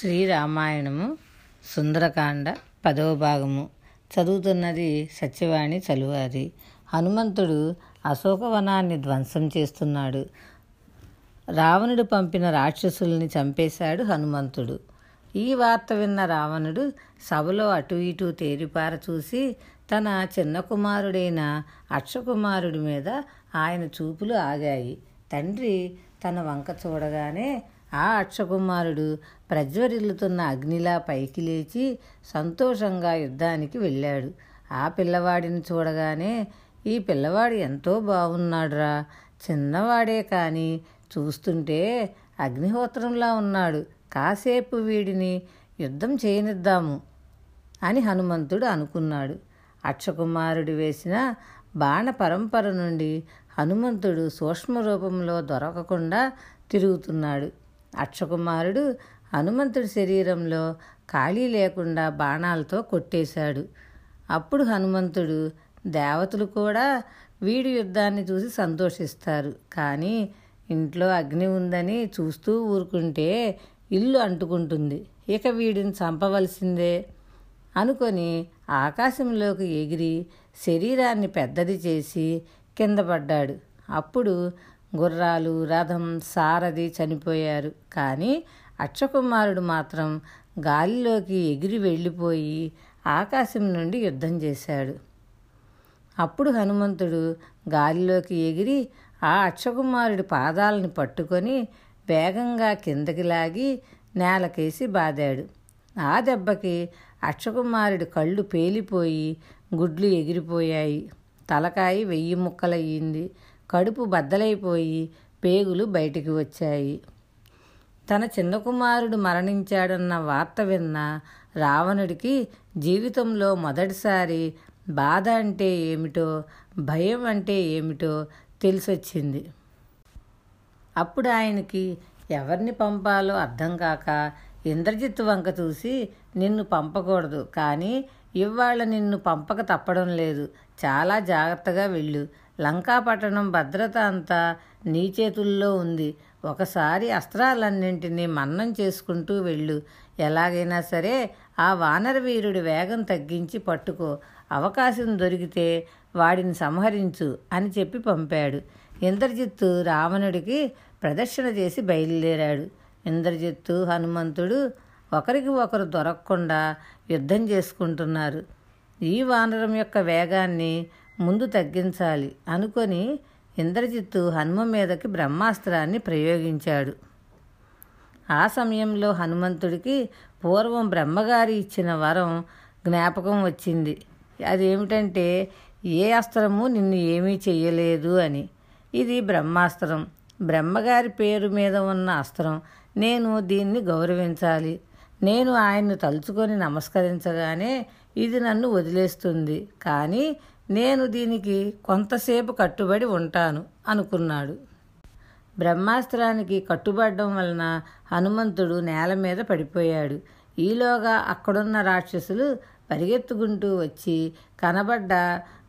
శ్రీరామాయణము సుందరకాండ పదవ భాగము. చదువుతున్నది సత్యవాణి చలువారి హనుమంతుడు అశోకవనాన్ని ధ్వంసం చేస్తున్నాడు. రావణుడు పంపిన రాక్షసుల్ని చంపేశాడు హనుమంతుడు. ఈ వార్త విన్న రావణుడు సభలో అటు ఇటు తేరిపార చూసి తన చిన్న కుమారుడైన అక్షకుమారుడి మీద ఆయన చూపులు ఆగాయి. తండ్రి తన వంక చూడగానే ఆ అక్షకుమారుడు ప్రజ్వరిల్లుతున్న అగ్నిలా పైకి లేచి సంతోషంగా యుద్ధానికి వెళ్ళాడు. ఆ పిల్లవాడిని చూడగానే ఈ పిల్లవాడు ఎంతో బాగున్నాడురా చిన్నవాడే కానీ చూస్తుంటే అగ్నిహోత్రంలా ఉన్నాడు. కాసేపు వీడిని యుద్ధం చేయనిద్దాము అని హనుమంతుడు అనుకున్నాడు. అక్షకుమారుడు వేసిన బాణ పరంపర నుండి హనుమంతుడు సూక్ష్మ రూపంలో దొరకకుండా తిరుగుతున్నాడు. అక్షకుమారుడు హనుమంతుడి శరీరంలో ఖాళీ లేకుండా బాణాలతో కొట్టేశాడు. అప్పుడు హనుమంతుడు దేవతలు కూడా వీడి యుద్ధాన్ని చూసి సంతోషిస్తారు. కానీ ఇంట్లో అగ్ని ఉందని చూస్తూ ఊరుకుంటే ఇల్లు అంటుకుంటుంది. ఇక వీడిని చంపవలసిందే అనుకొని ఆకాశంలోకి ఎగిరి శరీరాన్ని పెద్దది చేసి కింద పడ్డాడు. అప్పుడు గుర్రాలు రథం సారథి చనిపోయారు. కానీ అక్షకుమారుడు మాత్రం గాలిలోకి ఎగిరి వెళ్ళిపోయి ఆకాశం నుండి యుద్ధం చేశాడు. అప్పుడు హనుమంతుడు గాలిలోకి ఎగిరి ఆ అక్షకుమారుడి పాదాలను పట్టుకొని వేగంగా కిందకి లాగి నేలకేసి బాదాడు. ఆ దెబ్బకి అక్షకుమారుడి కళ్ళు పేలిపోయి గుడ్లు ఎగిరిపోయాయి. తలకాయి వెయ్యి ముక్కలయ్యింది. కడుపు బద్దలైపోయి పేగులు బయటికి వచ్చాయి. తన చిన్న కుమారుడు మరణించాడన్న వార్త విన్న రావణుడికి జీవితంలో మొదటిసారి బాధ అంటే ఏమిటో భయం అంటే ఏమిటో తెలిసొచ్చింది. అప్పుడు ఆయనకి ఎవరిని పంపాలో అర్థం కాక ఇంద్రజిత్ వంక చూసి నిన్ను పంపకూడదు. కానీ ఇవాళ నిన్ను పంపక తప్పడం లేదు. చాలా జాగ్రత్తగా వెళ్ళు. లంకాపట్టణం భద్రత అంతా నీ చేతుల్లో ఉంది. ఒకసారి అస్త్రాలన్నింటినీ మన్నం చేసుకుంటూ వెళ్ళు. ఎలాగైనా సరే ఆ వానర వీరుడి వేగం తగ్గించి పట్టుకో. అవకాశం దొరికితే వాడిని సంహరించు అని చెప్పి పంపాడు. ఇంద్రజిత్తు రావణుడికి ప్రదర్శన చేసి బయలుదేరాడు. ఇంద్రజిత్తు హనుమంతుడు ఒకరికి ఒకరు దొరకకుండా యుద్ధం చేసుకుంటున్నారు. ఈ వానరం యొక్క వేగాన్ని ముందు తగ్గించాలి అనుకొని ఇంద్రజిత్తు హనుమ మీదకి బ్రహ్మాస్త్రాన్ని ప్రయోగించాడు. ఆ సమయంలో హనుమంతుడికి పూర్వం బ్రహ్మగారి ఇచ్చిన వరం జ్ఞాపకం వచ్చింది. అదేమిటంటే ఏ అస్త్రము నిన్ను ఏమీ చేయలేదు అని. ఇది బ్రహ్మాస్త్రం. బ్రహ్మగారి పేరు మీద ఉన్న అస్త్రం. నేను దీన్ని గౌరవించాలి. నేను ఆయన్ను తలుచుకొని నమస్కరించగానే ఇది నన్ను వదిలేస్తుంది. కానీ నేను దీనికి కొంతసేపు కట్టుబడి ఉంటాను అనుకున్నాడు. బ్రహ్మాస్త్రానికి కట్టుబడడం వలన హనుమంతుడు నేల మీద పడిపోయాడు. ఈలోగా అక్కడున్న రాక్షసులు పరిగెత్తుకుంటూ వచ్చి కనబడ్డ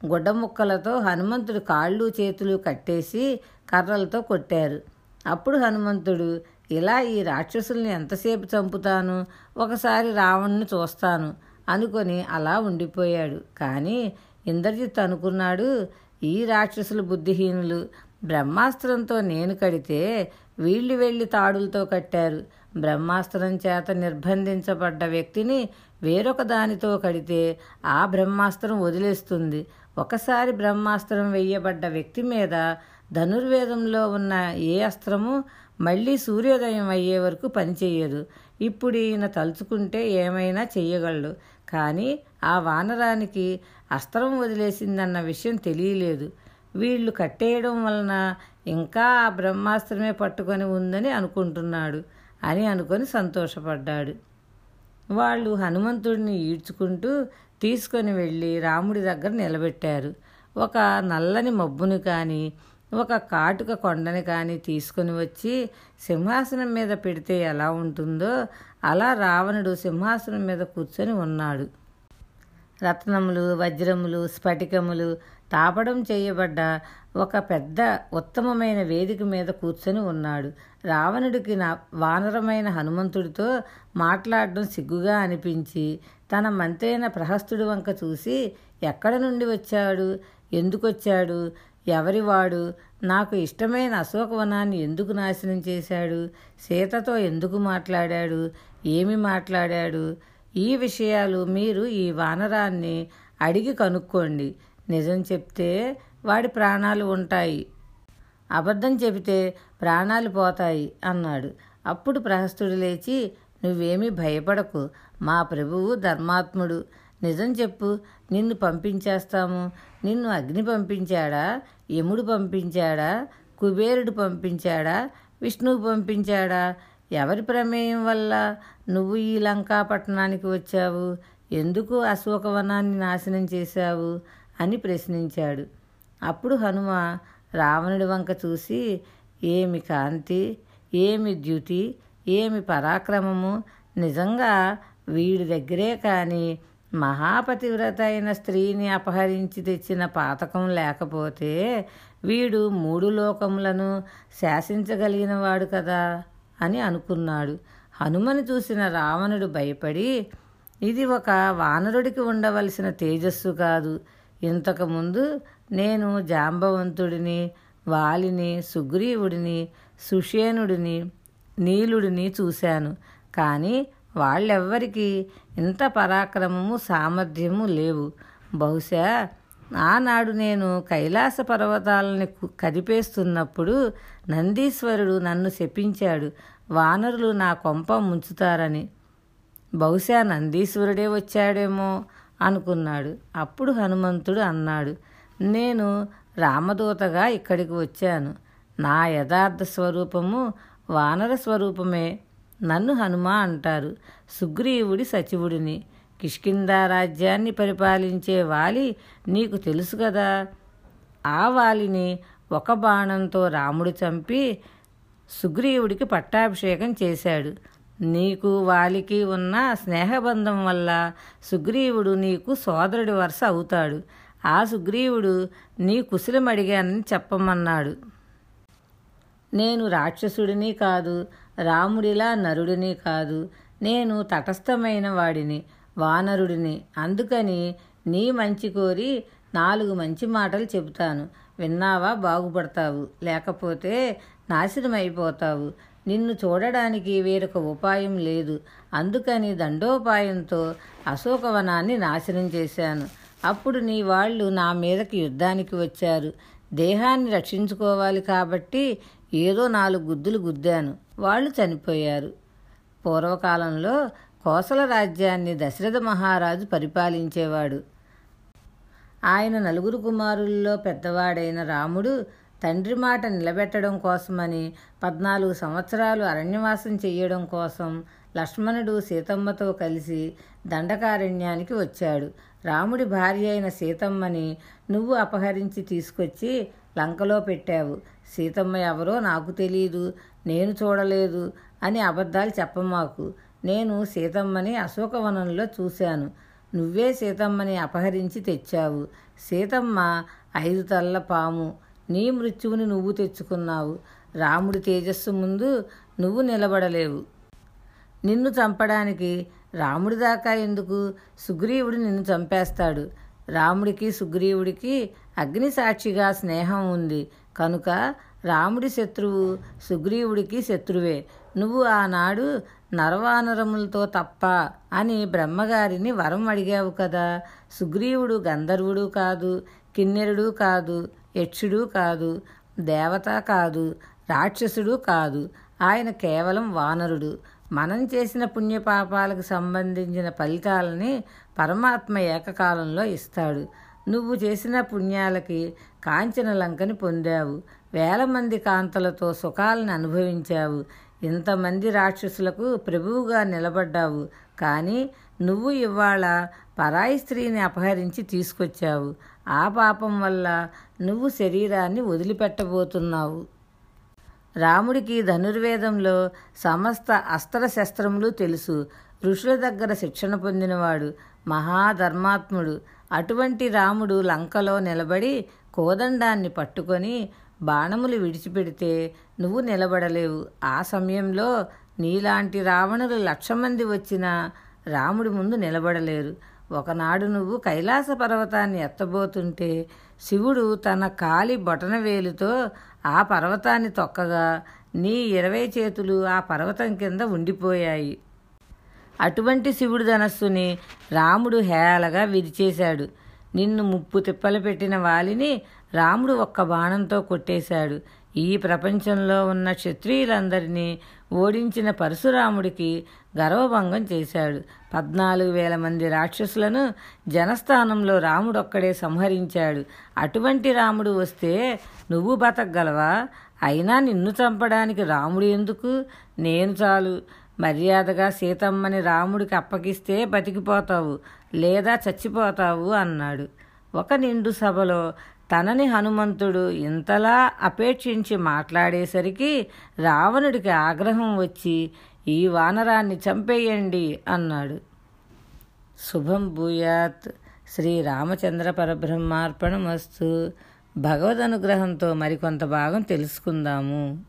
గుడ్డ ముక్కలతో హనుమంతుడు కాళ్ళు చేతులు కట్టేసి కర్రలతో కొట్టారు. అప్పుడు హనుమంతుడు ఇలా ఈ రాక్షసుల్ని ఎంతసేపు చంపుతాను? ఒకసారి రావణ్ణి చూస్తాను అనుకొని అలా ఉండిపోయాడు. కానీ ఇంద్రజిత్ అనుకున్నాడు ఈ రాక్షసులు బుద్ధిహీనులు. బ్రహ్మాస్త్రంతో నేను కడితే వీళ్ళు వెళ్ళి తాడులతో కట్టారు. బ్రహ్మాస్త్రం చేత నిర్బంధించబడ్డ వ్యక్తిని వేరొక దానితో కడితే ఆ బ్రహ్మాస్త్రం వదిలేస్తుంది. ఒకసారి బ్రహ్మాస్త్రం వెయ్యబడ్డ వ్యక్తి మీద ధనుర్వేదంలో ఉన్న ఏ అస్త్రము మళ్ళీ సూర్యోదయం అయ్యే వరకు పనిచేయదు ఇప్పుడు ఈయన తలుచుకుంటే ఏమైనా చెయ్యగలడు. కానీ ఆ వానరానికి అస్త్రం వదిలేసిందన్న విషయం తెలియలేదు. వీళ్ళు కట్టేయడం వలన ఇంకా ఆ బ్రహ్మాస్త్రమే పట్టుకొని ఉందని అనుకుంటున్నాడు అని అనుకొని సంతోషపడ్డాడు. వాళ్ళు హనుమంతుడిని ఈడ్చుకుంటూ తీసుకొని వెళ్ళి రాముడి దగ్గర నిలబెట్టారు. ఒక నల్లని మబ్బుని కానీ ఒక కాటుక కొండని కానీ తీసుకొని వచ్చి సింహాసనం మీద పెడితే ఎలా ఉంటుందో అలా రావణుడు సింహాసనం మీద కూర్చొని ఉన్నాడు. రత్నములు వజ్రములు స్ఫటికములు తాపడం చేయబడ్డ ఒక పెద్ద ఉత్తమమైన వేదిక మీద కూర్చొని ఉన్నాడు. రావణుడికి నా వానరమైన హనుమంతుడితో మాట్లాడడం సిగ్గుగా అనిపించి తన మంతైన ప్రహస్తుడి వంక చూసి ఎక్కడ నుండి వచ్చాడు? ఎందుకు వచ్చాడు ఎవరివాడు? నాకు ఇష్టమైన అశోకవనాన్ని ఎందుకు నాశనం చేశాడు? సీతతో ఎందుకు మాట్లాడాడు? ఏమి మాట్లాడాడు? ఈ విషయాలు మీరు ఈ వానరాన్ని అడిగి కనుక్కోండి. నిజం చెప్తే వాడి ప్రాణాలు ఉంటాయి. అబద్ధం చెబితే ప్రాణాలు పోతాయి అన్నాడు. అప్పుడు ప్రహస్తుడు లేచి నువ్వేమీ భయపడకు. మా ప్రభువు ధర్మాత్ముడు. నిజం చెప్పు. నిన్ను పంపించేస్తాము. నిన్ను అగ్ని పంపించాడా? యముడు పంపించాడా? కుబేరుడు పంపించాడా? విష్ణువు పంపించాడా? ఎవరి ప్రమేయం వల్ల నువ్వు ఈ లంకాపట్టణానికి వచ్చావు? ఎందుకు అశోకవనాన్ని నాశనం చేశావు? అని ప్రశ్నించాడు. అప్పుడు హనుమ రావణుడి వంక చూసి ఏమి కాంతి ఏమి ద్యుతి ఏమి పరాక్రమము నిజంగా వీడి దగ్గరే కానీ మహాపతివ్రత అయిన స్త్రీని అపహరించి తెచ్చిన పాతకం లేకపోతే వీడు మూడు లోకములను శాసించగలిగిన వాడు కదా అని అనుకున్నాడు. హనుమని చూసిన రావణుడు భయపడి ఇది ఒక వానరుడికి ఉండవలసిన తేజస్సు కాదు. ఇంతకుముందు నేను జాంబవంతుడిని వాలిని సుగ్రీవుడిని సుషేనుడిని నీలుడిని చూశాను. కానీ వాళ్ళెవ్వరికీ ఇంత పరాక్రమము సామర్థ్యము లేవు. బహుశా ఆనాడు నేను కైలాస పర్వతాలని కదిపేస్తున్నప్పుడు నందీశ్వరుడు నన్ను శపించాడు. వానరులు నా కొంప ముంచుతారని. బహుశా నందీశ్వరుడే వచ్చాడేమో అనుకున్నాడు. అప్పుడు హనుమంతుడు అన్నాడు నేను రామదూతగా ఇక్కడికి వచ్చాను. నా యథార్థ స్వరూపము వానర స్వరూపమే. నన్ను హనుమ అంటారు. సుగ్రీవుడి సచివుడిని. కిష్కిందా రాజ్యాన్ని పరిపాలించే వాలి నీకు తెలుసు కదా. ఆ వాలిని ఒక బాణంతో రాముడు చంపి సుగ్రీవుడికి పట్టాభిషేకం చేశాడు. నీకు వాలికి ఉన్న స్నేహబంధం వల్ల సుగ్రీవుడు నీకు సోదరుడి వరుస అవుతాడు. ఆ సుగ్రీవుడు నీ కుశలం అడిగానని చెప్పమన్నాడు. నేను రాక్షసుడిని కాదు రాముడిలా నరుడిని కాదు నేను తటస్థమైన వాడిని వానరుడిని. అందుకని నీ మంచి కోరి నాలుగు మంచి మాటలు చెబుతాను. విన్నావా? బాగుపడతావు. లేకపోతే నాశనమైపోతావు. నిన్ను చూడడానికి వేరొక ఉపాయం లేదు. అందుకని దండోపాయంతో అశోకవనాన్ని నాశనం చేశాను. అప్పుడు నీ వాళ్ళు నా మీదకి యుద్ధానికి వచ్చారు. దేహాన్ని రక్షించుకోవాలి కాబట్టి ఏదో నాలుగు గుద్దులు గుద్దాను. వాళ్ళు చనిపోయారు. పూర్వకాలంలో కోసల రాజ్యాన్ని దశరథ మహారాజు పరిపాలించేవాడు. ఆయన నలుగురు కుమారుల్లో పెద్దవాడైన రాముడు తండ్రి మాట నిలబెట్టడం కోసమని పద్నాలుగు సంవత్సరాలు అరణ్యవాసం చేయడం కోసం లక్ష్మణుడు సీతమ్మతో కలిసి దండకారణ్యానికి వచ్చాడు. రాముడి భార్య అయిన సీతమ్మని నువ్వు అపహరించి తీసుకొచ్చి లంకలో పెట్టావు. సీతమ్మ ఎవరో నాకు తెలియదు నేను చూడలేదు అని అబద్ధాలు చెప్పమాకు. నేను సీతమ్మని అశోకవనంలో చూశాను. నువ్వే సీతమ్మని అపహరించి తెచ్చావు. సీతమ్మ ఐదు తల్ల పాము. నీ మృత్యువుని నువ్వు తెచ్చుకున్నావు. రాముడి తేజస్సు ముందు నువ్వు నిలబడలేవు. నిన్ను చంపడానికి రాముడి దాకా ఎందుకు? సుగ్రీవుడు నిన్ను చంపేస్తాడు. రాముడికి సుగ్రీవుడికి అగ్ని సాక్షిగా స్నేహం ఉంది. కనుక రాముడి శత్రువు సుగ్రీవుడికి శత్రువే. నువ్వు ఆనాడు నరవానరములతో తప్ప అని బ్రహ్మగారిని వరం అడిగావు కదా. సుగ్రీవుడు గంధర్వుడు కాదు కిన్నెరుడు కాదు యక్షుడు కాదు దేవత కాదు రాక్షసుడు కాదు. ఆయన కేవలం వానరుడు. మనం చేసిన పుణ్యపాపాలకు సంబంధించిన ఫలితాలని పరమాత్మ ఏకకాలంలో ఇస్తాడు. నువ్వు చేసిన పుణ్యాలకి కాంచన లంకని పొందావు. వేల మంది కాంతలతో సుఖాలను అనుభవించావు. ఇంతమంది రాక్షసులకు ప్రభువుగా నిలబడ్డావు. కానీ నువ్వు ఇవాళ పరాయి స్త్రీని అపహరించి తీసుకొచ్చావు. ఆ పాపం వల్ల నువ్వు శరీరాన్ని వదిలిపెట్టబోతున్నావు. రాముడికి ధనుర్వేదంలో సమస్త అస్త్ర శస్త్రములు తెలుసు. ఋషుల దగ్గర శిక్షణ పొందినవాడు మహాధర్మాత్ముడు. అటువంటి రాముడు లంకలో నిలబడి కోదండాన్ని పట్టుకొని బాణములు విడిచిపెడితే నువ్వు నిలబడలేవు. ఆ సమయంలో నీలాంటి రావణులు లక్ష మంది వచ్చినా రాముడి ముందు నిలబడలేరు. ఒకనాడు నువ్వు కైలాస పర్వతాన్ని ఎత్తబోతుంటే శివుడు తన కాలి బొటనవేలుతో ఆ పర్వతాన్ని తొక్కగా నీ ఇరవై చేతులు ఆ పర్వతం కింద ఉండిపోయాయి. అటువంటి శివుడు ధనస్సుని రాముడు హేళగా విరిచేశాడు. నిన్ను ముప్పు తిప్పలు పెట్టిన వాలిని రాముడు ఒక్క బాణంతో కొట్టేశాడు. ఈ ప్రపంచంలో ఉన్న క్షత్రియులందరినీ ఓడించిన పరశురాముడికి గర్వభంగం చేశాడు. పద్నాలుగు వేల మంది రాక్షసులను జనస్థానంలో రాముడొక్కడే సంహరించాడు. అటువంటి రాముడు వస్తే నువ్వు బతకగలవా? అయినా నిన్ను చంపడానికి రాముడు ఎందుకు? నేను చాలు. మర్యాదగా సీతమ్మని రాముడికి అప్పగిస్తే బతికిపోతావు లేదా చచ్చిపోతావు అన్నాడు. ఒక నిండు సభలో తనని హనుమంతుడు ఇంతలా అపేక్షించి మాట్లాడేసరికి రావణుడికి ఆగ్రహం వచ్చి ఈ వానరాన్ని చంపేయండి అన్నాడు. శుభం భూయాత్. శ్రీ రామచంద్ర పరబ్రహ్మార్పణమస్తు. భగవద్ అనుగ్రహంతో మరికొంత భాగం తెలుసుకుందాము